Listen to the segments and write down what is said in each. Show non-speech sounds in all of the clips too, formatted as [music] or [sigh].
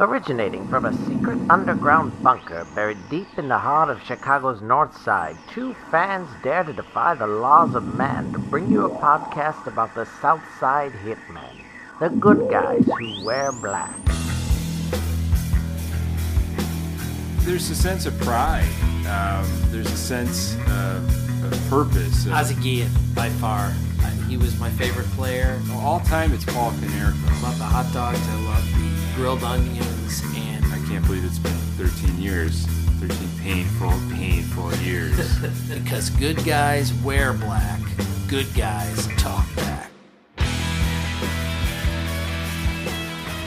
Originating from a secret underground bunker buried deep in the heart of Chicago's North Side, two fans dare to defy the laws of man to bring you a podcast about the South Side Hitmen, the good guys who wear black. There's a sense of pride. Um, there's a sense of, of purpose. of- Ozzie Guillen, by far. Uh, he was my favorite player. all time, it's Paul Konerko. I love the hot dogs. I love the grilled onions. And I can't believe it's been 13 years. 13 painful, painful years. [laughs] because good guys wear black, good guys talk back.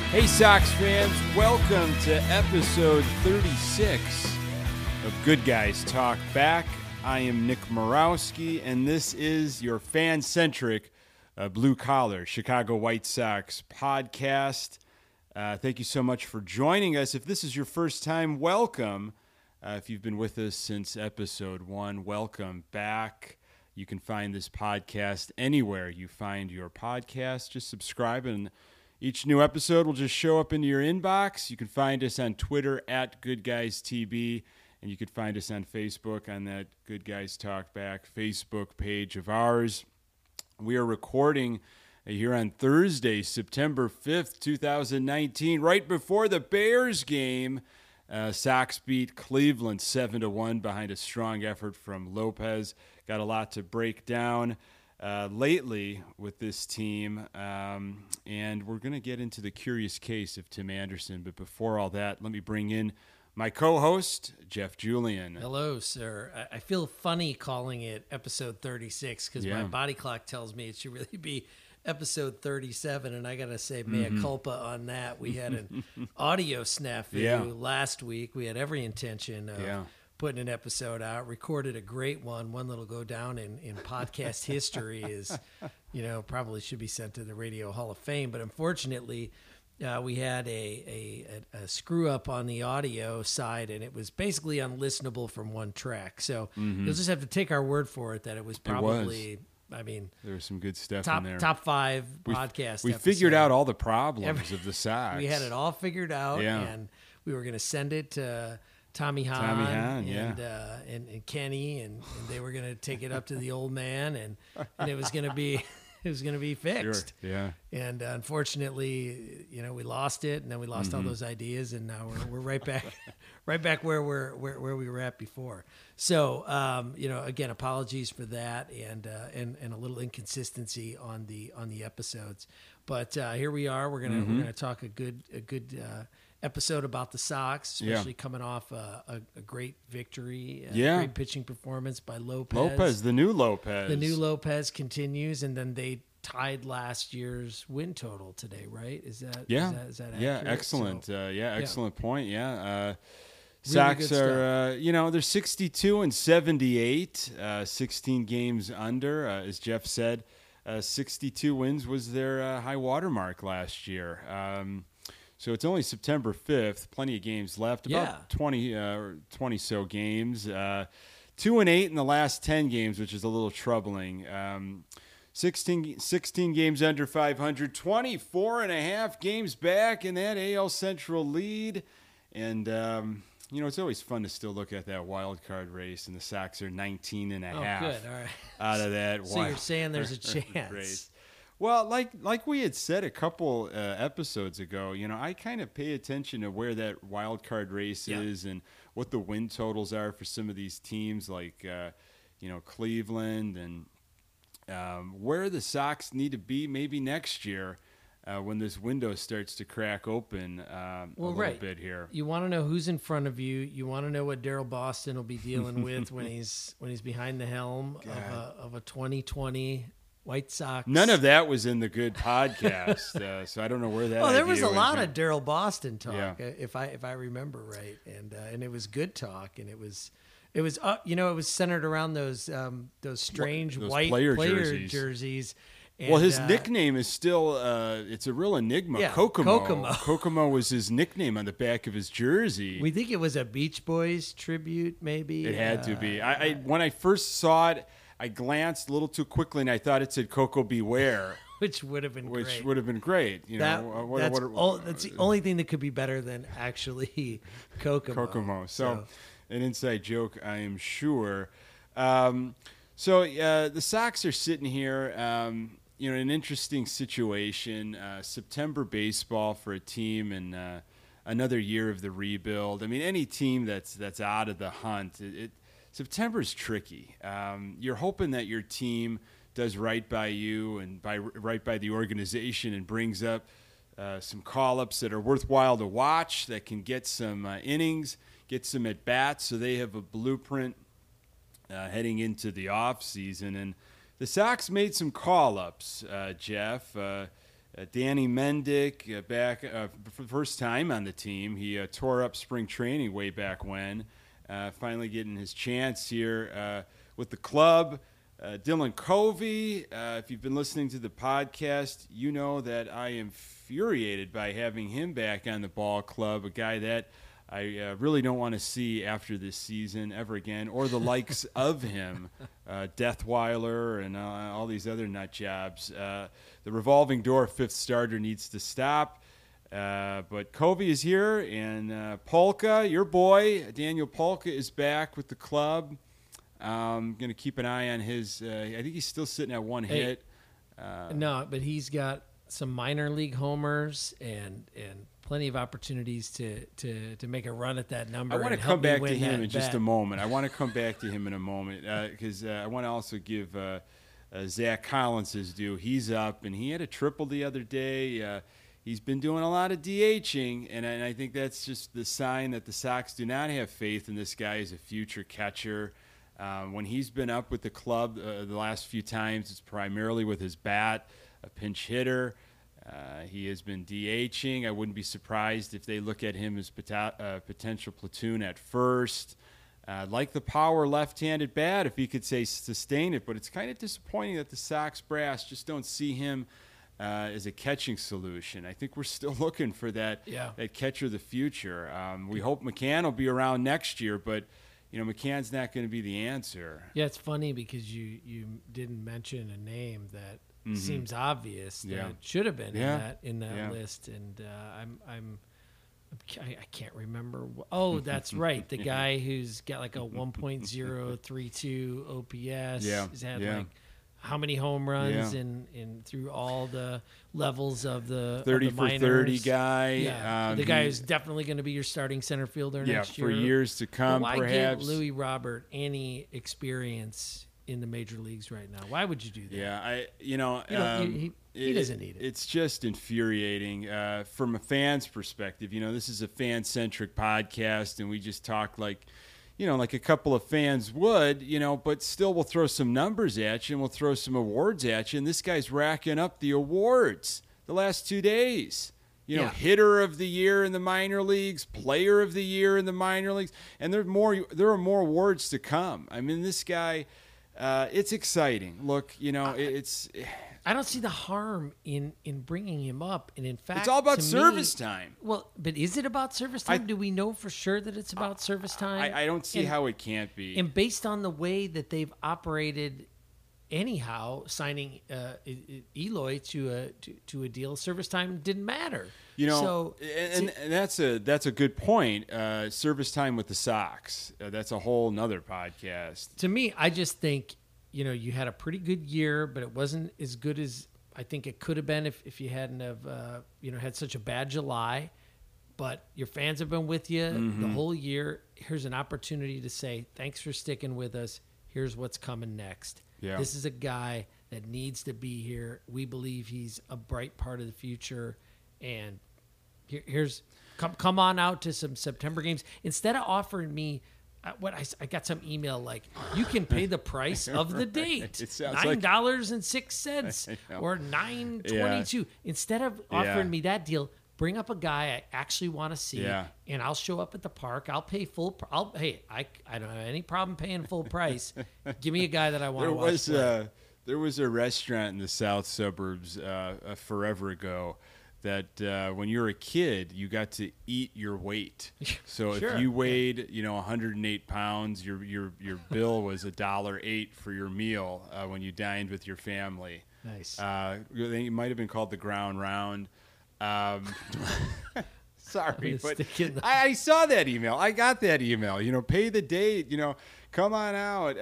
Hey, Sox fans, welcome to episode 36 of Good Guys Talk Back. I am Nick Morowski, and this is your fan centric uh, blue collar Chicago White Sox podcast. Uh, thank you so much for joining us. If this is your first time, welcome. Uh, if you've been with us since episode one, welcome back. You can find this podcast anywhere you find your podcast. Just subscribe, and each new episode will just show up into your inbox. You can find us on Twitter at Good Guys TB, and you can find us on Facebook on that Good Guys Talk Back Facebook page of ours. We are recording here on Thursday, September 5th, 2019, right before the Bears game. Uh, Sox beat Cleveland 7 to 1 behind a strong effort from Lopez. Got a lot to break down uh, lately with this team. Um, and we're going to get into the curious case of Tim Anderson. But before all that, let me bring in my co host, Jeff Julian. Hello, sir. I, I feel funny calling it episode 36 because Yeah. my body clock tells me it should really be episode 37. And I got to say, mea culpa on that. We had an [laughs] audio snafu Yeah. last week. We had every intention of Yeah. putting an episode out, recorded a great one, one that'll go down in, in podcast history is, [laughs] you know, probably should be sent to the Radio Hall of Fame. But unfortunately, uh, we had a, a, a, a screw up on the audio side, and it was basically unlistenable from one track. So you'll just have to take our word for it that it was probably, I mean, There was some good stuff top in there. top five we, podcast. We figured out all the problems Every- of the [laughs] Sox. We had it all figured out, Yeah. and we were going to send it to Tommy Hahn, Tommy Hahn, and, yeah. uh, and and Kenny, and, and they were going to take it up to the old man, and and it was going to be [laughs] was going to be Sure. fixed. Yeah. And uh, unfortunately, you know, we lost it, and then we lost Mm-hmm. all those ideas, and now we're, we're right back, [laughs] right back where we're where, where we were at before. So, um, you know, again, apologies for that, and uh, and and a little inconsistency on the on the episodes, but uh, here we are. We're gonna Mm-hmm. we're gonna talk a good a good. Uh, Episode about the Sox, Yeah. especially coming off a, a, a great victory, a Yeah. great pitching performance by Lopez. Lopez, the new Lopez. The new Lopez continues, and then they tied last year's win total today, right? Is that Yeah. Is that, is that yeah, excellent. So- uh, yeah, excellent point. Yeah. Uh, Really Sox are, uh, you know, they're 62 and 78, uh, 16 games under, uh, as Jeff said. Uh, 62 wins was their uh, high water mark last year. Um, so it's only September 5th. Plenty of games left. About Yeah. 20, uh, 20 so games. Uh, two and eight in the last 10 games, which is a little troubling. Um, 16, 16 games under 500, 24 and a half games back in that AL Central lead. And, um, you know, it's always fun to still look at that wild card race, and the Sox are 19 and a Oh, half good. All right. out of that [laughs] So you're saying there's a [laughs] chance. race. Well, like like we had said a couple uh, episodes ago, you know, I kind of pay attention to where that wild card race Yeah. is and what the win totals are for some of these teams, like uh, you know Cleveland and um, where the Sox need to be maybe next year uh, when this window starts to crack open um, a little right. bit here. You want to know who's in front of you. You want to know what Daryl Boston will be dealing with when [laughs] he's when he's behind the helm of a, of a 2020 White Sox. None of that was in the good podcast, uh, so I don't know where that. Oh, there was a lot of Daryl Boston talk, Yeah. uh, if I if I remember right, and uh, and it was good talk, and it was it was uh, you know it was centered around those um, those strange those white player player, jerseys. jerseys. well, his uh, nickname is still, uh, it's a real enigma. Yeah, Kokomo. Kokomo. [laughs] Kokomo was his nickname on the back of his jersey. We think it was a Beach Boys tribute, maybe. it had to be. Uh, I, I When I first saw it, I glanced a little too quickly and I thought it said Coco Beware. [laughs] which would have been which great. would have been great. You that, know, uh, what, that's, what, all, that's the only thing that could be better than actually [laughs] Kokomo. Kokomo. So, an inside joke, I am sure. Um, so uh, the Sox are sitting here. Um, you know, an interesting situation. Uh, September baseball for a team and uh, another year of the rebuild. I mean, any team that's that's out of the hunt, it, it September's tricky. Um, you're hoping that your team does right by you and by right by the organization and brings up uh, some call ups that are worthwhile to watch that can get some uh, innings, get some at bats, so they have a blueprint uh, heading into the off season. And the Sox made some call ups, uh, Jeff. Uh, uh, Danny Mendick back for the first time on the team. He tore up spring training way back when. Uh, finally getting his chance here uh, with the club. Uh, Dylan Covey, uh, if you've been listening to the podcast, you know that I am infuriated by having him back on the ball club, a guy that I uh, really don't want to see after this season ever again, or the likes [laughs] of him, uh, Detwiler and uh, all these other nut jobs. Uh, the revolving door fifth starter needs to stop. Uh, but Covey is here, and uh, Palka, your boy Daniel Palka, is back with the club. I'm going to keep an eye on his. Uh, I think he's still sitting at one Hey. hit. Uh, No, but he's got some minor league homers and and plenty of opportunities to to to make a run at that number. I want to come back to him in just a moment. I want to [laughs] come back to him in a moment because uh, I want to also give uh, uh, Zach Collins his due. He's up and he had a triple the other day. He's been doing a lot of DHing, and, I- and I think that's just the sign that the Sox do not have faith in this guy as a future catcher. Um, when he's been up with the club uh, the last few times, it's primarily with his bat, a pinch hitter. Uh, he has been DHing. I wouldn't be surprised if they look at him as pota- uh, potential platoon at first. Uh, like the power left-handed bat, if he could say sustain it, but it's kind of disappointing that the Sox brass just don't see him uh, as a catching solution. I think we're still [laughs] looking for that Yeah. that catcher of the future. Um, we hope McCann will be around next year, but you know McCann's not going to be the answer. Yeah, it's funny because you you didn't mention a name that seems obvious that Mm-hmm. Yeah. should have been Yeah. in that in that Yeah. list, and uh, I'm I'm. I I can't remember. wh- Oh, that's [laughs] right. The guy [laughs] who's got like a 1.032 OPS. Yeah, He's had like how many home runs Yeah. in, in through all the levels of the of 30 the for 30 guy. Yeah, Um, the guy he- who's definitely going to be your starting center fielder yeah, next for years to come, why perhaps. give Luis Robert any experience in the major leagues right now? Why would you do that? Yeah, I you know You um, he- he doesn't need it. It's just infuriating uh, from a fan's perspective. You know, this is a fan centric podcast, and we just talk like. You know, like a couple of fans would, you know, but still we'll throw some numbers at you and we'll throw some awards at you. And this guy's racking up the awards the last two days. You know, Yeah. hitter of the year in the minor leagues, player of the year in the minor leagues, and there are more. There are more awards to come. I mean, this guy, uh, it's exciting. Look, you know, it, it's I don't see the harm in in bringing him up, and in fact, it's all about to me- service time. Well, but is it about service I- time? Do we know for sure that it's about service time? I, I don't see And- how it can't be. And based on the way that they've operated, anyhow, signing uh, Eloy to a to, to a deal, service time didn't matter. You know, so and, and that's a that's a good point. Uh, service time with the Sox. Uh, that's a whole nother podcast. to me, I just think you know you had a pretty good year, but it wasn't as good as I think it could have been if, if you hadn't have uh, you know had such a bad July. But your fans have been with you the whole year. Here's an opportunity to say thanks for sticking with us. Here's what's coming next. Yeah. This is a guy that needs to be here. We believe he's a bright part of the future, and here, here's come come on out to some September games instead of offering me. What I, got some email like you can pay the price of the [laughs] date. It sounds nine like- dollars and six cents [laughs] I or nine twenty two instead of offering Yeah. me that deal bring up a guy I actually want to see Yeah. and I'll show up at the park. I'll pay full pr- I'll hey I, I don't have any problem paying full price. [laughs] Give me a guy that I want There to watch was play. uh, there was a restaurant in the south suburbs uh, uh, forever ago that uh, when you were a kid you got to eat your weight. [laughs] So Sure. if you weighed you know 108 pounds, your your your [laughs] bill was a dollar eight for your meal uh, when you dined with your family. Nice. Uh, they might have been called the ground round. Um, [laughs] sorry, but the- I, I saw that email. I got that email. You know, pay the date. You know, come on out.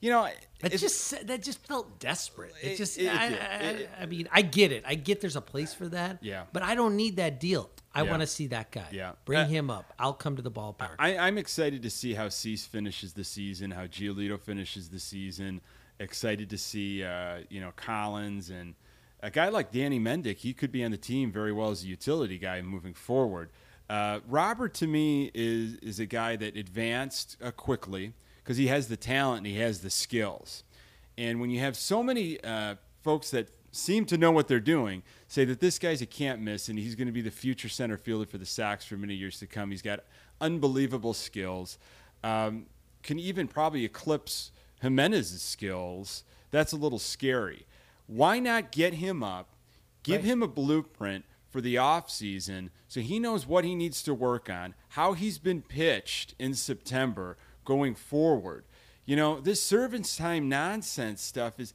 You know, That just that just felt desperate. It, It- just it I, did. I- It- I mean I get it. I get there's a place for that. Yeah. But I don't need that deal. I Yeah. want to see that guy. Yeah. Bring Uh, him up. I'll come to the ballpark. I, I'm excited to see how Cease finishes the season, how Giolito finishes the season. Excited to see, uh, you know, Collins and a guy like Danny Mendick. He could be on the team very well as a utility guy moving forward. Uh, Robert to me is is a guy that advanced uh, quickly because he has the talent and he has the skills. And when you have so many uh, folks that seem to know what they're doing, say that this guy's a can't miss and he's going to be the future center fielder for the Sox for many years to come. He's got unbelievable skills. Um, can even probably eclipse Jimenez's skills. That's a little scary. Why not get him up, give Right. him a blueprint for the offseason so he knows what he needs to work on, how he's been pitched in September going forward. You know, this servants time nonsense stuff is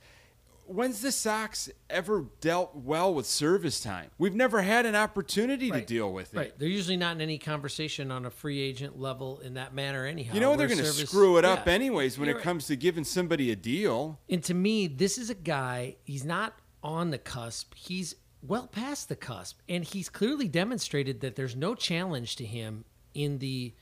when's the Sox ever dealt well with service time? We've never had an opportunity Right. to deal with it. Right. They're usually not in any conversation on a free agent level in that manner anyhow. You know they're going to screw it up Yeah. anyways when You're it right. comes to giving somebody a deal. And to me, this is a guy, he's not on the cusp. He's well past the cusp. And he's clearly demonstrated that there's no challenge to him in the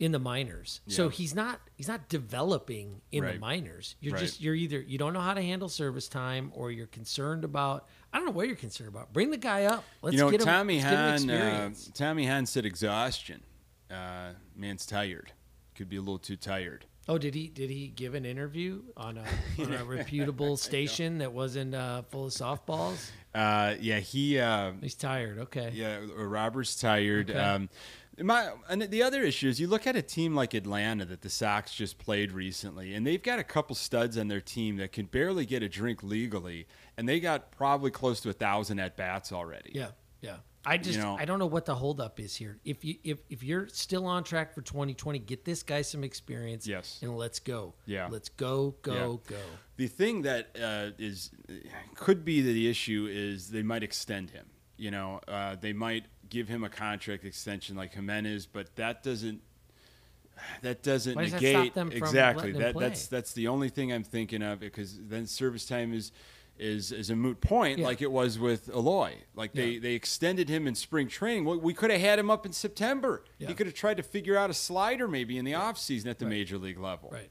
in the minors. So he's not he's not developing in the minors. You're Right. just you're either you don't know how to handle service time or you're concerned about I don't know what you're concerned about. Bring the guy up. Let's you know, get him, Tommy let's get him Uh. Tommy Hahn said exhaustion. Uh, man's tired. Could be a little too tired. Oh, did he did he give an interview on a, [laughs] on a reputable [laughs] station that wasn't uh, full of softballs? Uh, yeah, he. Uh, He's tired. Okay. Yeah, Robert's tired. Okay. Um, my and the other issue is you look at a team like Atlanta that the Sox just played recently, and they've got a couple studs on their team that can barely get a drink legally, and they got probably close to a thousand at bats already. Yeah, yeah. I just know- I don't know what the holdup is here. If you if if you're still on track for 2020, get this guy some experience. Yes. and let's go. Yeah. let's go, go, go. The thing that uh, is could be the issue is they might extend him. You know, uh, they might give him a contract extension like Jimenez, but that doesn't that doesn't does that negate from exactly that. play? That's that's the only thing I'm thinking of because then service time is. Is, is a moot point Yeah. like it was with Eloy. Like they, Yeah. they extended him in spring training. Well, we could have had him up in September. Yeah. He could have tried to figure out a slider maybe in the offseason at the major league level. Right.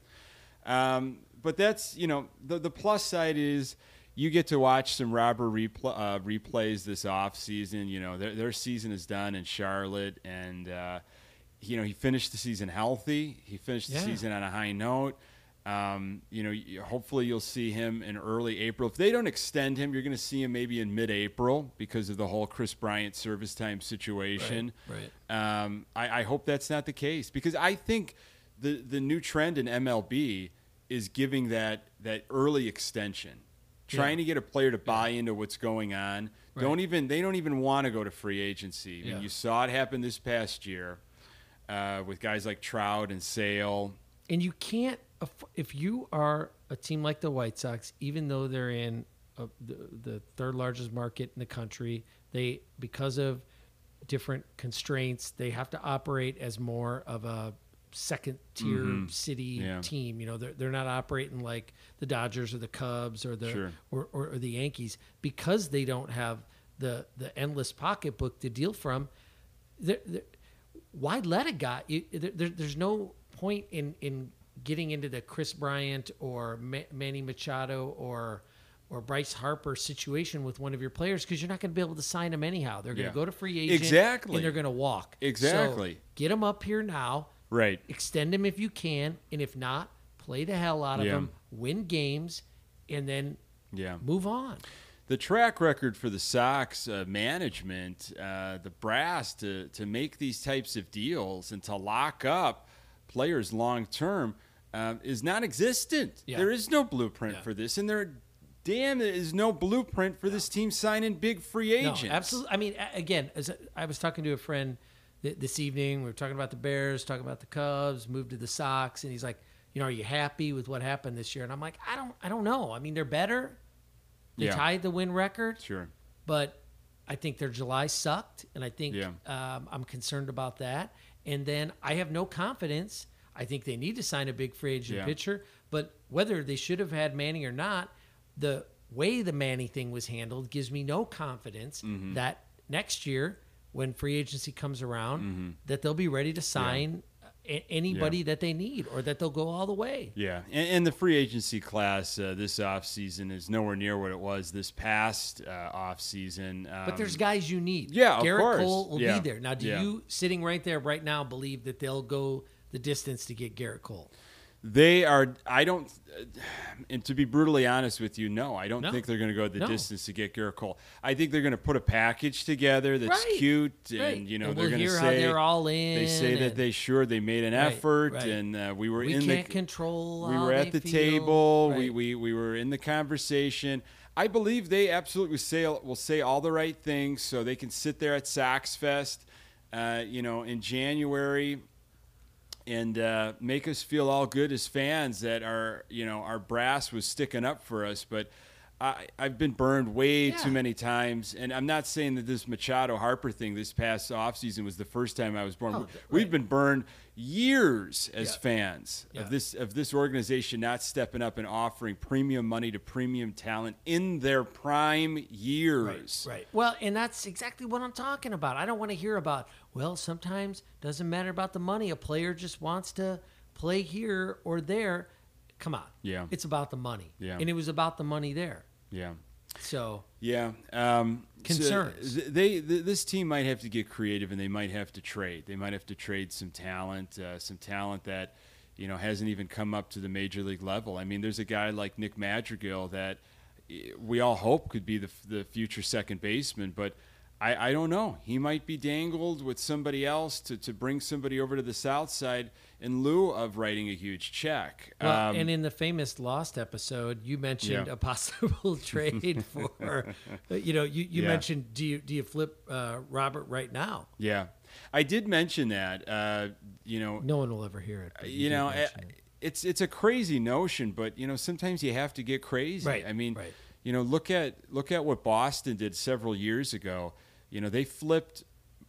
Um, but that's you know the the plus side is you get to watch some Robber repl- uh, replays this off season. You know their their season is done in Charlotte, and uh, you know he finished the season healthy. He finished the Yeah. season on a high note. Um, you know, hopefully you'll see him in early April. If they don't extend him, you're going to see him maybe in mid-April because of the whole Kris Bryant service time situation. Right, Um, I, I hope that's not the case because I think the the new trend in MLB is giving that that early extension, trying to get a player to buy into what's going on. Right. Don't even they don't even want to go to free agency. I mean, you saw it happen this past year uh, with guys like Trout and Sale. And you can't if you are a team like the White Sox, even though they're in a, the, the third largest market in the country, they because of different constraints, they have to operate as more of a second tier city Mm-hmm. Yeah. team. You know, they're they're not operating like the Dodgers or the Cubs or the Sure. or, or, or the Yankees because they don't have the the endless pocketbook to deal from. They're, they're, why let a guy? You, there, there- there's no point in in getting into the Kris Bryant or Ma- Manny Machado or or Bryce Harper situation with one of your players because you're not going to be able to sign them anyhow. They're going to Yeah. go to free agent, Exactly. and they're going to walk. Exactly. So get them up here now. Right. Extend them if you can, and if not, play the hell out of Yeah. them, win games, and then Yeah. move on. the track record for the Sox uh, management, uh, the brass to to make these types of deals and to lock up players long term uh, is non-existent. Yeah. There is no blueprint Yeah. for this, and there, damn, there is no blueprint for this team signing big free agents. No, absolutely. I mean, again, as I was talking to a friend th- this evening, we were talking about the Bears, talking about the Cubs, moved to the Sox, and he's like, you know, are you happy with what happened this year? And I'm like, I don't, I don't know. I mean, they're better. They Yeah. tied the win record, Sure. but I think their July sucked, and I think Yeah. um, I'm concerned about that. And then I have no confidence. I think they need to sign a big free agent Yeah. pitcher, but whether they should have had Manny or not, the way the Manny thing was handled gives me no confidence Mm-hmm. that next year, when free agency comes around, Mm-hmm. that they'll be ready to sign a- anybody that they need, or that they'll go all the way. Yeah, and, and the free agency class uh, this offseason is nowhere near what it was this past uh, offseason. Um, But there's guys you need. yeah, of Gerrit course. Cole will Yeah. be there. Now, do Yeah. you sitting right there right now believe that they'll go the distance to get Gerrit Cole? They are. I don't. And to be brutally honest with you, no, I don't No. think they're going to go the No. distance to get Gerrit Cole. I think they're going to put a package together that's Right. cute, and Right. you know And they're we'll going to hear say how they're all in. They say that and- they sure they made an Right, effort, right. and uh, we were We in can't the control. we how were at they the feel. table. We, Right. we we were in the conversation. I believe they absolutely say will say all the right things, so they can sit there at Sox Fest, uh, you know, in January, and uh, make us feel all good as fans that our you know our brass was sticking up for us. But I, I've been burned way Yeah. too many times, and I'm not saying that this Machado Harper thing this past offseason was the first time I was burned. Oh, We've right. been burned years as Yeah. fans Yeah. of this of this organization not stepping up and offering premium money to premium talent in their prime years. Right. Well, and that's exactly what I'm talking about. I don't want to hear about, well, sometimes doesn't matter about the money. A player just wants to play here or there. Come on. Yeah. It's about the money. Yeah. And it was about the money there. Yeah. So, Yeah. Um, so Concerns. th- they th- this team might have to get creative, and they might have to trade. They might have to trade some talent, uh, some talent that you know hasn't even come up to the major league level. I mean, there's a guy like Nick Madrigal that eh, we all hope could be the the future second baseman, but. I, I don't know. He might be dangled with somebody else to, to bring somebody over to the south side in lieu of writing a huge check. well, Um, and in the famous Lost episode, you mentioned Yeah. a possible [laughs] trade for, you know, you, you Yeah. mentioned, do you, do you flip uh, Robert right now? yeah, I did mention that. Uh, you know, No one will ever hear it. but you know, eh, it. it's it's a crazy notion, but you know, sometimes you have to get crazy. Right, I mean, right. you know, look at look at what Boston did several years ago. You know, they flipped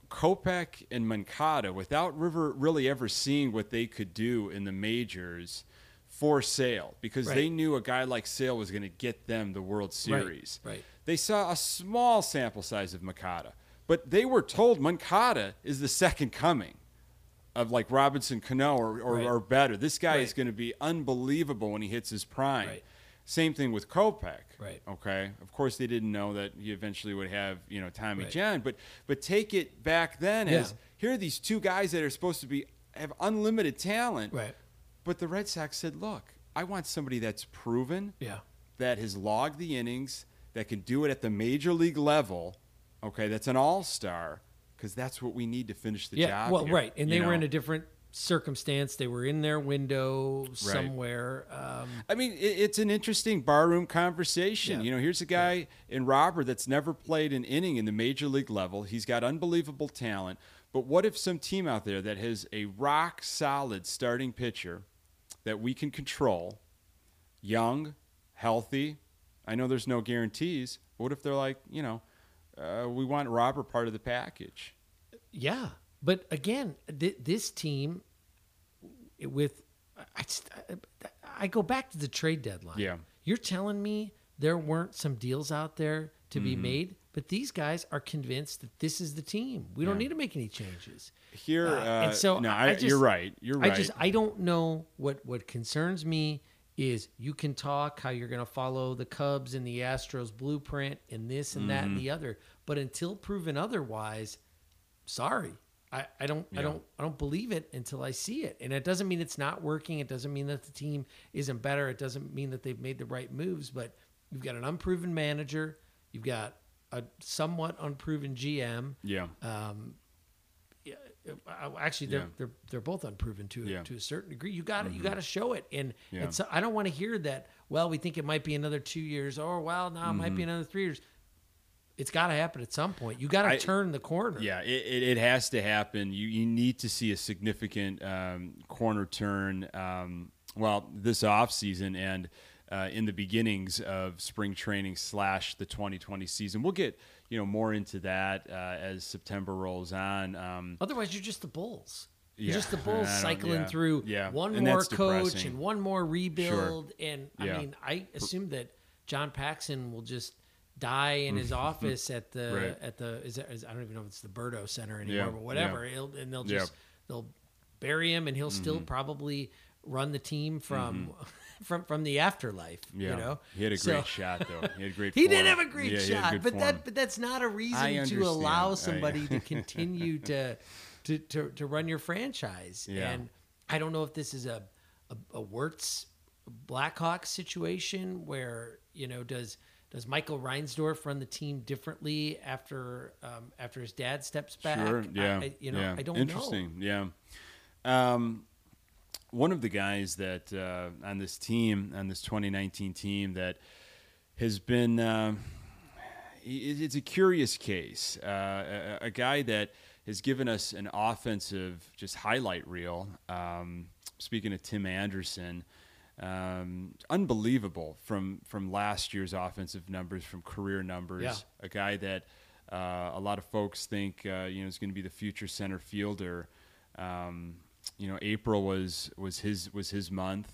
Kopech and Moncada without River really ever seeing what they could do in the majors for sale because Right. they knew a guy like Sale was going to get them the World Series. right. They saw a small sample size of Moncada, but they were told Moncada is the second coming of like Robinson Cano or, or, Right. or better. This guy is going to be unbelievable when he hits his prime. Same thing with Kopech. Right. Okay. Of course, they didn't know that he eventually would have you know Tommy Right. John, but but take it back then as here are these two guys that are supposed to be have unlimited talent. Right. But the Red Sox said, look, I want somebody that's proven Yeah. that has logged the innings, that can do it at the major league level. Okay, that's an all star because that's what we need to finish the yeah. job. Well, here, right. And they were in a different circumstance. They were in their window somewhere. Um, I mean, it, it's an interesting barroom conversation. Yeah. You know, here's a guy in Robert that's never played an inning in the major league level. He's got unbelievable talent. But what if some team out there that has a rock solid starting pitcher that we can control, young, healthy? I know there's no guarantees. But what if they're like, you know, uh, we want Robert part of the package? Yeah, but again, th- this team with I, just, I go back to the trade deadline. Yeah. you're telling me there weren't some deals out there to be Mm-hmm. made, but these guys are convinced that this is the team. We don't Yeah. need to make any changes. Here, Uh, uh, and so no, I- I, just- you're right. You're right. I just I don't know what what concerns me is you can talk how you're going to follow the Cubs and the Astros blueprint and this and that and Mm-hmm. the other, but until proven otherwise, sorry. I, I don't I don't I don't believe it until I see it. And it doesn't mean it's not working. It doesn't mean that the team isn't better. It doesn't mean that they've made the right moves, but you've got an unproven manager, you've got a somewhat unproven GM. yeah. Um, yeah, uh, actually, they're Yeah. they're they're both unproven to Yeah. to a certain degree. You got to you got to show it, and Yeah. so I don't want to hear that. Well, we think it might be another two years, or well, now it might be another three years. It's got to happen at some point. You got to turn the corner. Yeah, it, it, it has to happen. You you need to see a significant um, corner turn. Um, well, this off season, and uh, in the beginnings of spring training slash the 2020 season. We'll get you know more into that uh, as September rolls on. Um, Otherwise, you're just the Bulls. You're Yeah, just the Bulls cycling yeah, through yeah, one and more coach depressing. and one more rebuild. And I mean, I assume that John Paxson will just die in his mm-hmm. Mm-hmm. office at the Right. at the is, that, is I don't even know if it's the Berto Center anymore, Yeah, but whatever. yeah. And they'll Yeah. just they'll bury him, and he'll still Mm-hmm. probably run the team from mm-hmm. [laughs] from from the afterlife. yeah, You know, he had a So- great shot though. He had great. [laughs] he did form. have a great Yeah, shot, but form. that but that's not a reason to allow somebody to [laughs] continue to, to to to run your franchise. Yeah. And I don't know if this is a a, a Wirtz Blackhawks situation where you know does does Michael Reinsdorf run the team differently after um, after his dad steps back? Sure. Yeah. I, you know, yeah. I don't Interesting. Yeah. Um, one of the guys that uh, on this team, on this 2019 team, that has been. It- it's a curious case. Uh, a, a guy that has given us an offensive just highlight reel. Um, speaking of Tim Anderson, um, unbelievable from from last year's offensive numbers, from career numbers. Yeah. A guy that uh, a lot of folks think uh, you know is going to be the future center fielder. Um, you know, April was was his was his month.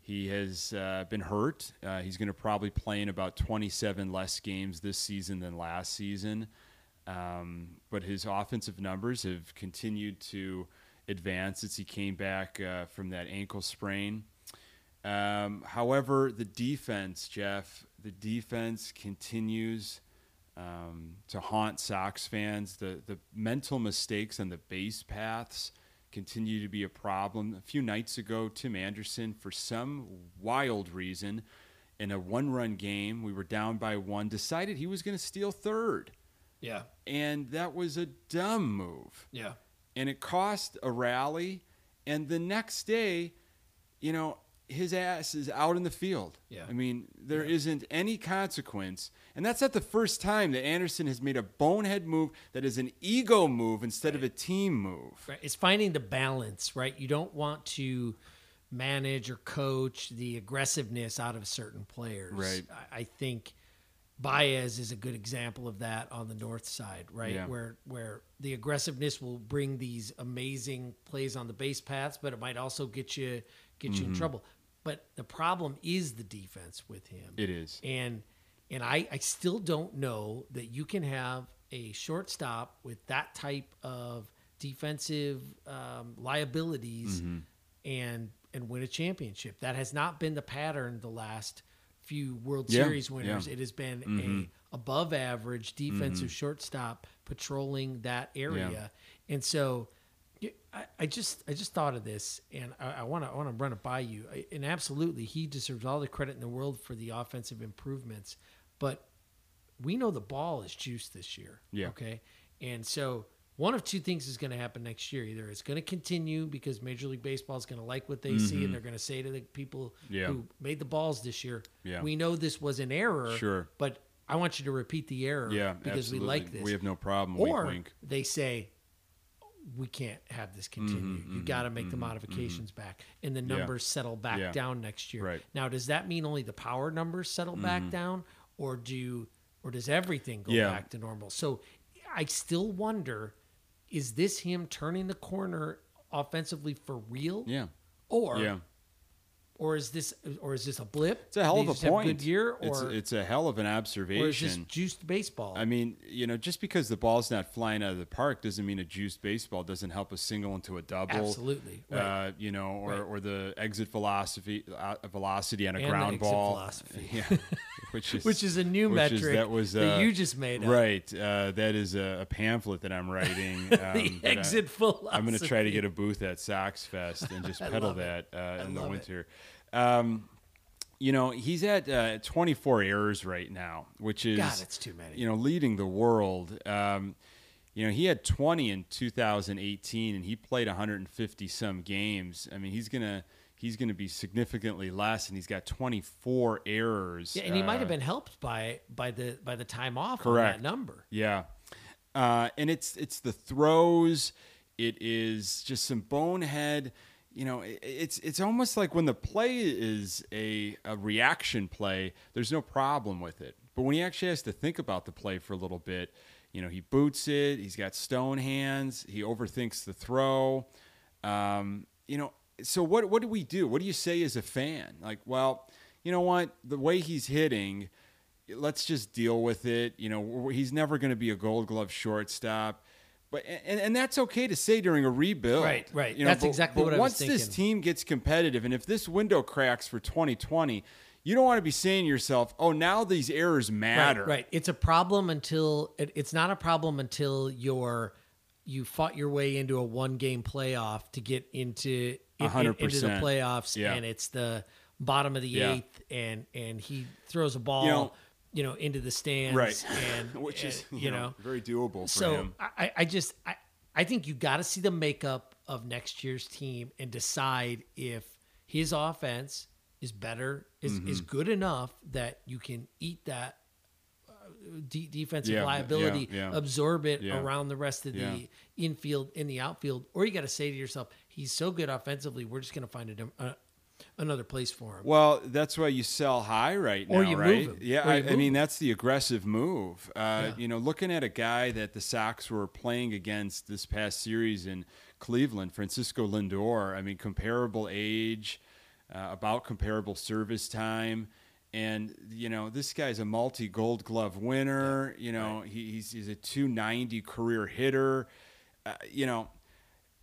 He has uh, been hurt. Uh, he's going to probably play in about 27 less games this season than last season. Um, but his offensive numbers have continued to advance since he came back uh, from that ankle sprain. Um, however, the defense, Jeff, the defense continues um, to haunt Sox fans. The the mental mistakes and the base paths continue to be a problem. A few nights ago, Tim Anderson, for some wild reason, in a one-run game, we were down by one, decided he was going to steal third, Yeah, and that was a dumb move yeah, and it cost a rally. And the next day, you know, his ass is out in the field. Yeah. I mean, there not any consequence. And that's not the first time that Anderson has made a bonehead move that is an ego move instead of a team move. Right. It's finding the balance, right? You don't want to manage or coach the aggressiveness out of certain players. Right. I, I think Baez is a good example of that on the north side, right? Yeah. Where where the aggressiveness will bring these amazing plays on the base paths, but it might also get you get you in Mm-hmm. trouble. But the problem is the defense with him. It is. And and I, I still don't know that you can have a shortstop with that type of defensive um, liabilities Mm-hmm. and and win a championship. That has not been the pattern the last few World Yeah, Series winners. yeah. Mm-hmm. It has been a above average defensive shortstop patrolling that area. And so I, I just I just thought of this, and I want to I want to run it by you. I- And absolutely, he deserves all the credit in the world for the offensive improvements. But we know the ball is juiced this year. Yeah. Okay. And so one of two things is going to happen next year. Either it's going to continue because Major League Baseball is going to like what they see, and they're going to say to the people Mm-hmm. Yeah. who made the balls this year, Yeah. "We know this was an error. Sure. But I want you to repeat the error. Yeah, because absolutely. we like this. We have no problem. Or wink, wink. they say, we can't have this continue. Mm-hmm, you got to mm-hmm, make the mm-hmm, modifications back, and the Mm-hmm, Yeah. numbers settle back Yeah. down next year. Right. Now, does that mean only the power numbers settle back down, or do, or does everything go Yeah. back to normal? So, I still wonder: is this him turning the corner offensively for real? Yeah. Or, yeah. Or is this, or is this a blip? It's a hell of a point. good year, or it's, it's a hell of an observation. or is this juiced baseball? I mean, you know, just because the ball's not flying out of the park doesn't mean a juiced baseball doesn't help a single into a double. Absolutely, right. Uh, you know, or, Right. or the exit velocity uh, velocity on a And ground exit ball. velocity. [laughs] Yeah. [laughs] which is which is a new which is- metric that was that uh, you just made up. Right. Uh, that is a, a pamphlet that I'm writing. [laughs] Um, the that I- exit philosophy. I'm going to try to get a booth at Sox Fest and just pedal it. that uh, in the winter. it. Um, you know, he's at uh, 24 errors right now, which is God, it's too many. You know, leading the world. Um, you know, he had 20 in 2018, and he played 150 some games. I mean, he's gonna he's gonna be significantly less, and he's got 24 errors. Yeah, and he might uh, have been helped by by the by the time off Correct. on that number. Yeah, uh, and it's it's the throws. It is just some bonehead. You know, it's it's almost like when the play is a, a reaction play, there's no problem with it. But when he actually has to think about the play for a little bit, you know, he boots it. He's got stone hands. He overthinks the throw. Um, you know, so what what do we do? What do you say as a fan? Like, well, you know what? The way he's hitting, let's just deal with it. You know, he's never going to be a Gold Glove shortstop. But and, and that's okay to say during a rebuild, Right, right. You know, That's but- exactly but what I was once this team gets competitive, and if this window cracks for 2020, you don't want to be saying to yourself, "Oh, now these errors matter." Right, right. It's a problem until it, it's not a problem until you're you fought your way into a one game playoff to get into in- A hundred in- into the playoffs, Yeah. and it's the bottom of the Yeah. eighth, and and he throws a ball, You you know- know, into the stands, Right. and [laughs] Which is uh, you, know, very doable for so him. I, I just I, I think you got to see the makeup of next year's team and decide if his offense is better is Mm-hmm. is good enough that you can eat that uh, de- defensive Yeah, liability, yeah, yeah. absorb it around the rest of the infield in the outfield, or you got to say to yourself, he's so good offensively, we're just going to find a, uh, another place for him. Well, that's why you sell high right now, Or you move right? Yeah, I, I mean that's the aggressive move. Uh, Yeah. You know, looking at a guy that the Sox were playing against this past series in Cleveland, Francisco Lindor. I mean, comparable age, uh, about comparable service time. And you know this guy's a multi-Gold Glove winner. You know he, he's he's a 290 career hitter. Uh, you know,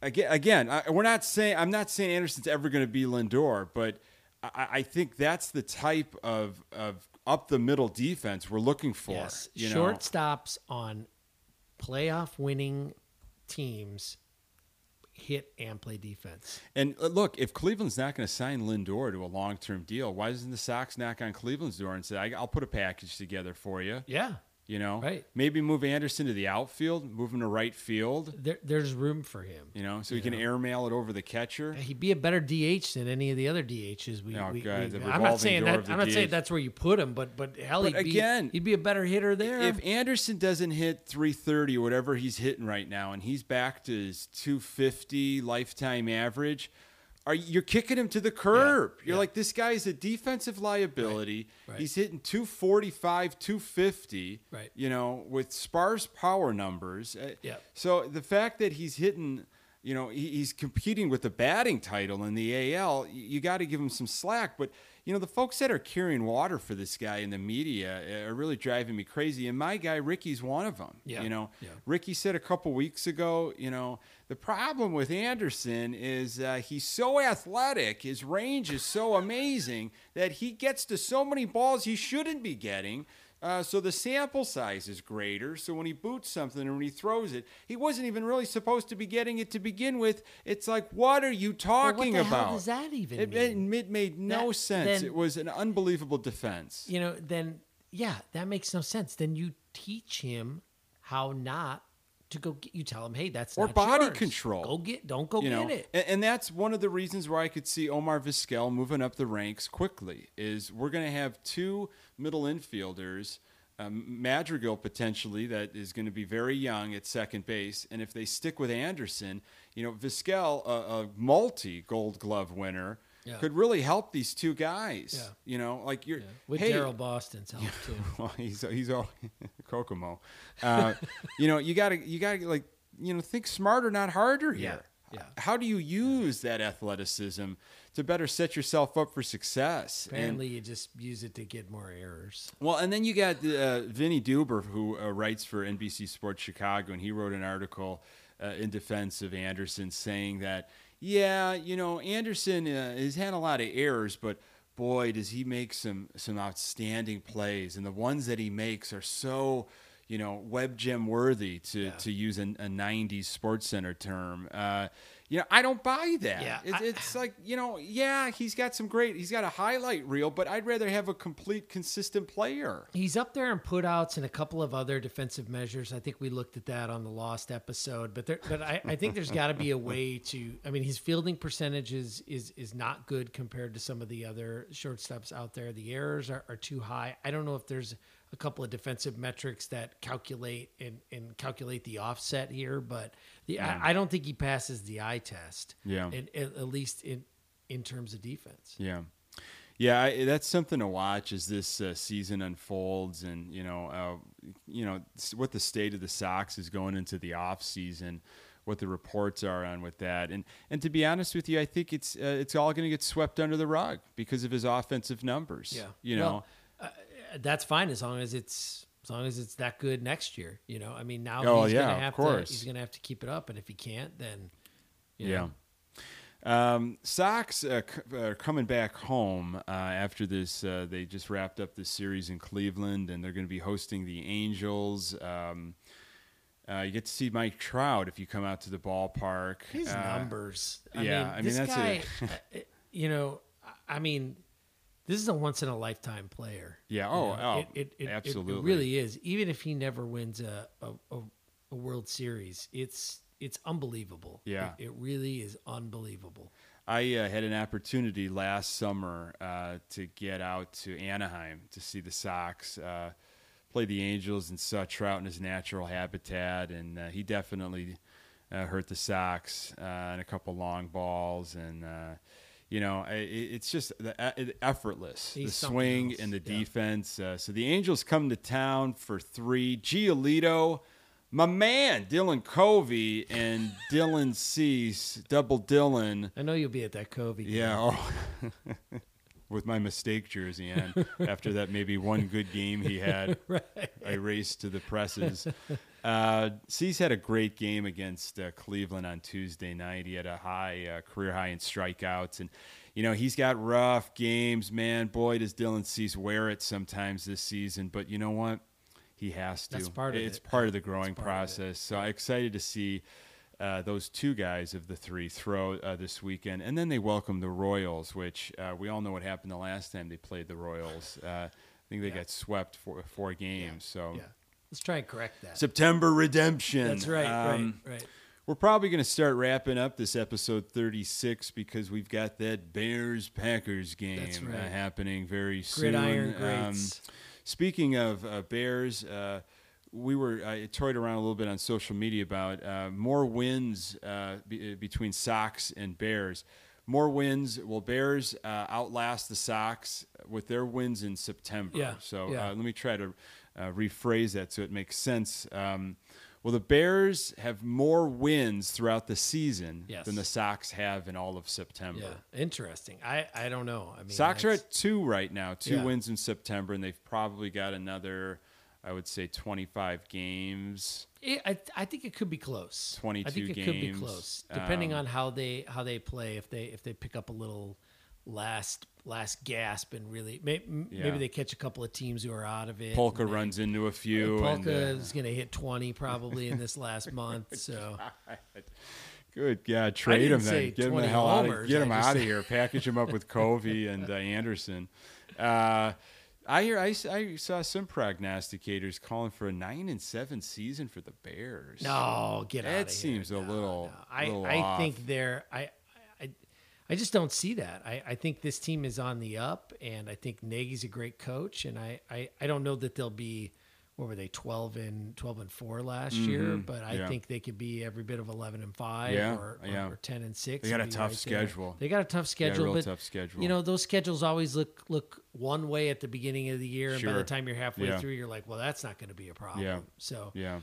again, again, I, we're not saying I'm not saying Anderson's ever going to be Lindor, but I, I think that's the type of of up the middle defense we're looking for. Yes, you know? shortstops on playoff winning teams hit and play defense. And uh, look, if Cleveland's not going to sign Lindor to a long term deal, why doesn't the Sox knock on Cleveland's door and say, I- "I'll put a package together for you"? Yeah, You know, Right. Maybe move Anderson to the outfield, move him to right field. there, there's room for him. You know, so he can airmail it over the catcher. He'd be a better DH than any of the other DHs. We, Oh, we, God, we- I'm not saying that. I'm not saying that's where you put him, but but hell, But he'd again, be, he'd be a better hitter there. If Anderson doesn't hit 330 or whatever he's hitting right now, and he's back to his 250 lifetime average, are you're kicking him to the curb? You're yeah. like this guy is a defensive liability. right. He's hitting 245, 250. Right. You know, with sparse power numbers. Uh, Yeah. So the fact that he's hitting. You know, he- he's competing with the batting title in the AL. You got to give him some slack. But, you know, the folks that are carrying water for this guy in the media uh, are really driving me crazy. And my guy, Ricky's one of them. Yeah, You know, yeah. Ricky said a couple weeks ago, you know, the problem with Anderson is uh, he's so athletic, his range is so amazing that he gets to so many balls he shouldn't be getting. Uh, so the sample size is greater. So when he boots something and when he throws it, he wasn't even really supposed to be getting it to begin with. It's like, what are you Well, talking what the about? hell does that even it, mean? It, it made no That- sense. then- it was an unbelievable defense. you know, then yeah, that makes no sense. Then you teach him how not to go. Get, you tell him, hey, that's Or body yours. control. Go get. Don't go you know, get it. And, and that's one of the reasons why I could see Omar Vizquel moving up the ranks quickly. Is we're going to have two middle infielders, um, Madrigal potentially that is going to be very young at second base, and if they stick with Anderson, you know, Vizquel, a, a multi Gold Glove winner. Yeah. Could really help these two guys. Yeah. You know, like you're With hey, Daryl Boston's help too. [laughs] well, he's he's all [laughs] Kokomo. Uh, [laughs] you know, you gotta you gotta like you know think smarter, not harder here. Yeah, yeah. How do you use that athleticism to better set yourself up for success? And- Apparently, you just use it to get more errors. well, and then you got uh, Vinny Duber, who uh, writes for NBC Sports Chicago, and he wrote an article uh, in defense of Anderson saying that, yeah, you know, Anderson uh, has had a lot of errors, but boy, does he make some some outstanding plays, and the ones that he makes are so. You know, web gem worthy to, to use an, a '90s Sports Center term. Uh, you know, I don't buy that. Yeah, It's- I- it's like you know, yeah, he's got some great. He's got a highlight reel, but I'd rather have a complete, consistent player. He's up there in putouts and a couple of other defensive measures. I think we looked at that on the lost episode, but there, but I, I think there's got to be a way to. I mean, his fielding percentage is is is not good compared to some of the other shortstops out there. The errors are, are too high. I don't know if there's a couple of defensive metrics that calculate and, and calculate the offset here, but the I, I don't think he passes the eye test. Yeah. at, at, at least in in terms of defense. Yeah. Yeah, I, that's something to watch as this uh, season unfolds, and you know, uh, you know what the state of the Sox is going into the off season, what the reports are on with that, and and to be honest with you, I think it's uh, it's all going to get swept under the rug because of his offensive numbers. Yeah, you know, Well, uh, that's fine as long as it's as long as it's that good next year. You know, I mean, now Oh, he's yeah, gonna have to he's gonna have to keep it up, and if he can't, then you Yeah. know, Um, Sox uh, c- are coming back home uh, after this. Uh, they just wrapped up this series in Cleveland, and they're going to be hosting the Angels. Um, uh, you get to see Mike Trout if you come out to the ballpark. his Uh, numbers. I yeah, mean, I mean, that's guy. [laughs] uh, you know, I mean, this is a once in a lifetime player. Yeah, You oh, know, oh, it, it, it, absolutely. It really is. Even if he never wins a a, a, World Series, it's it's unbelievable. Yeah. it, really is unbelievable. I uh, had an opportunity last summer uh, to get out to Anaheim to see the Sox uh, play the Angels and saw Trout in his natural habitat, and uh, he definitely uh, hurt the Sox uh, in a couple long balls, and uh, you know it, it's just the, uh, it- effortless He's the swing else, and the yeah. defense. Uh, so the Angels come to town for three. Giolito. My man, Dylan Covey and Dylan Cease, double Dylan. I know you'll be at that Covey. game. Yeah. Oh. [laughs] With my mistake jersey on. After that, maybe one good game he had, [laughs] right. I raced to the presses. Uh, Cease had a great game against uh, Cleveland on Tuesday night. He had a high uh, career high in strikeouts, and you know he's got rough games. Man, boy, does Dylan Cease wear it sometimes this season. But you know what? He has to. That's part of it's it. part of the growing part of it. process. So I'm excited to see uh, those two guys of the three throw uh, this weekend, and then they welcome the Royals, which uh, we all know what happened the last time they played the Royals. Uh, I think they got swept for four games. So Yeah. Let's try and correct that. September redemption. That's right. Um, right. Right. We're probably going to start wrapping up this episode 36 because we've got that Bears Packers game That's uh, happening very soon. Gridiron Um. Speaking of uh, Bears, uh, we were I toyed around a little bit on social media about uh, more wins uh, be, between Sox and Bears. More wins. Will Bears uh, outlast the Sox with their wins in September? Yeah, So yeah. Uh, let me try to uh, rephrase that so it makes sense. Um, will the Bears have more wins throughout the season Yes. than the Sox have in all of September? Yeah. Interesting. I I don't know. I mean, Sox are at two right now, two Yeah. wins in September, and they've probably got another, I would say, 25 games. It, I I think it could be close. I 22 think it could be close, depending Um, on how they how they play. If they if they pick up a little last last gasp and really may, Yeah. maybe they catch a couple of teams who are out of it. Palka they- runs into a few. Palka and, uh, is going to hit twenty probably in this last [laughs] month. So Good, yeah, trade him then. Get him the 20 hell out of, get I him just out of here. Package him up with Covey [laughs] and uh, Anderson. Uh, I hear I, I saw some prognosticators calling for a nine and seven season for the Bears. no, get out. That seems a little- I little I off. think they're I. I just don't see that. I, I think this team is on the up, and I think Nagy's a great coach. And I, I, I don't know that they'll be, what were they, twelve and twelve and four last year, Mhm. but I Yeah. think they could be every bit of eleven and five Yeah, or, or, yeah. or ten and six. They got a tough right there. schedule. They got a tough Yeah, schedule, real but tough schedule. you know those schedules always look look one way at the beginning of the year, and by the time you're halfway Yeah. through, you're like, well, that's not going to be a problem. Yeah. So yeah,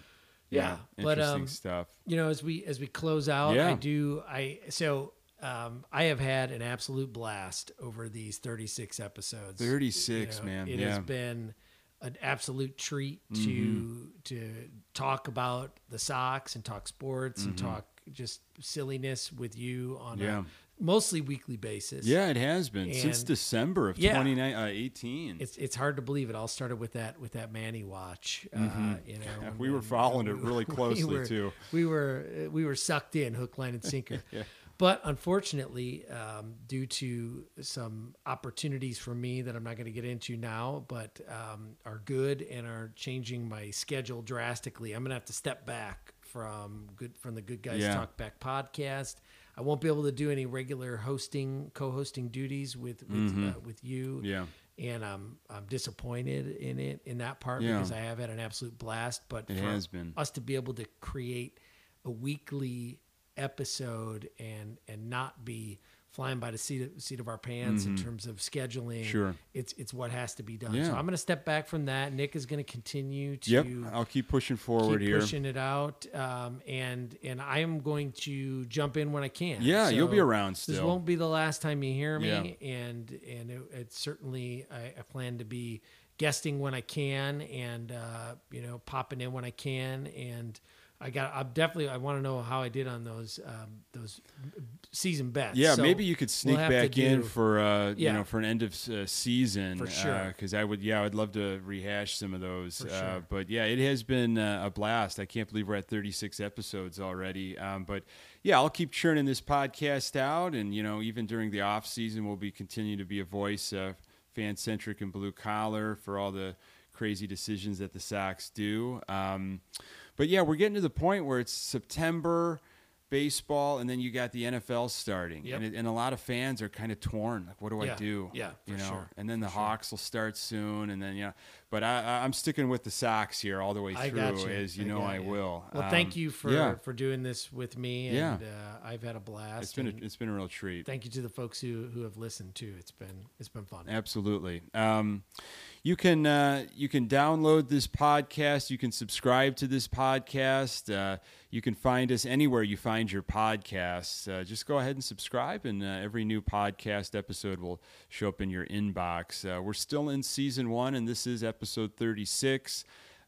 Yeah, but, interesting um, stuff. you know, as we as we close out, Yeah. I do I so um, I have had an absolute blast over these 36 episodes. 36, You know, man. It yeah. has been an absolute treat to Mm-hmm. to talk about the Sox and talk sports and Mm-hmm. talk just silliness with you on Yeah. a mostly weekly basis. yeah, it has been since December of Yeah. 2018. It's it's hard to believe it all started with that with that Manny watch. Uh, you know, [laughs] Mm-hmm. and- we were and following it really [laughs] closely, we were, too. We were uh, we were sucked in hook, line, and sinker. [laughs] But unfortunately, um, due to some opportunities for me that I'm not going to get into now, but um, are good and are changing my schedule drastically, I'm going to have to step back from good from the Good Guys Yeah. Talk Back podcast. I won't be able to do any regular hosting, co-hosting duties with with, uh, with you. Mm-hmm. Yeah. And I'm I'm disappointed in it in that part Yeah. because I have had an absolute blast. But It for has been. us to be able to create a weekly episode and and not be flying by the seat of, seat of our pants in terms of scheduling. Mm-hmm. Sure. it's it's what has to be done. Yeah. So I'm going to step back from that. Nick is going to continue to Yep. I'll keep pushing forward keep here. pushing it out, um, and and I am going to jump in when I can. Yeah, you'll be So around This won't be the last time you hear me, Yeah. and and it, it's certainly I, I plan to be guesting when I can, and uh, you know popping in when I can, and I got I'm definitely I want to know how I did on those um, those season bets. Yeah, So maybe you could sneak we'll back in do- for uh, you know for an end of uh, season For sure. because I would yeah I would love to rehash some of those. For Uh, sure. but yeah, it has been uh, a blast. I can't believe we're at 36 episodes already. Um, but yeah, I'll keep churning this podcast out, and you know even during the off season, we'll be continuing to be a voice, uh, fan centric and blue collar for all the crazy decisions that the Sox do. Um, but yeah, we're getting to the point where it's September baseball, and then you got the NFL starting, Yep. and, it, and a lot of fans are kind of torn. Like, what do Yeah. I do? Yeah, you know. sure. And then the For sure. Hawks will start soon, and then yeah. But I, I- I'm sticking with the Sox here all the way I through, got you. as you I know I you. will. Well, Um, thank you for yeah. for doing this with me, and Yeah. uh, I've had a blast. It's been a, it's been a real treat. thank you to the folks who who have listened too. It's been it's been fun. Absolutely. Um, you can uh, you can download this podcast. You can subscribe to this podcast. Uh, you can find us anywhere you find your podcasts. Uh, just go ahead and subscribe, and uh, every new podcast episode will show up in your inbox. Uh, we're still in season one, and this is episode thirty six.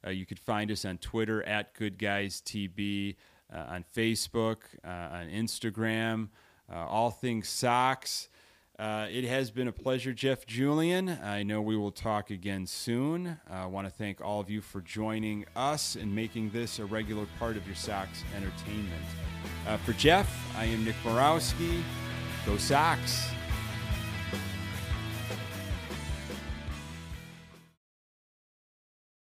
Uh, you could find us on Twitter at Good Guys TB, on Facebook, on Instagram, all things Sox. Uh, it has been a pleasure, Jeff Julian. I know we will talk again soon. I want to thank all of you for joining us and making this a regular part of your Sox entertainment. Uh, for Jeff, I am Nick Borowski. Go Sox!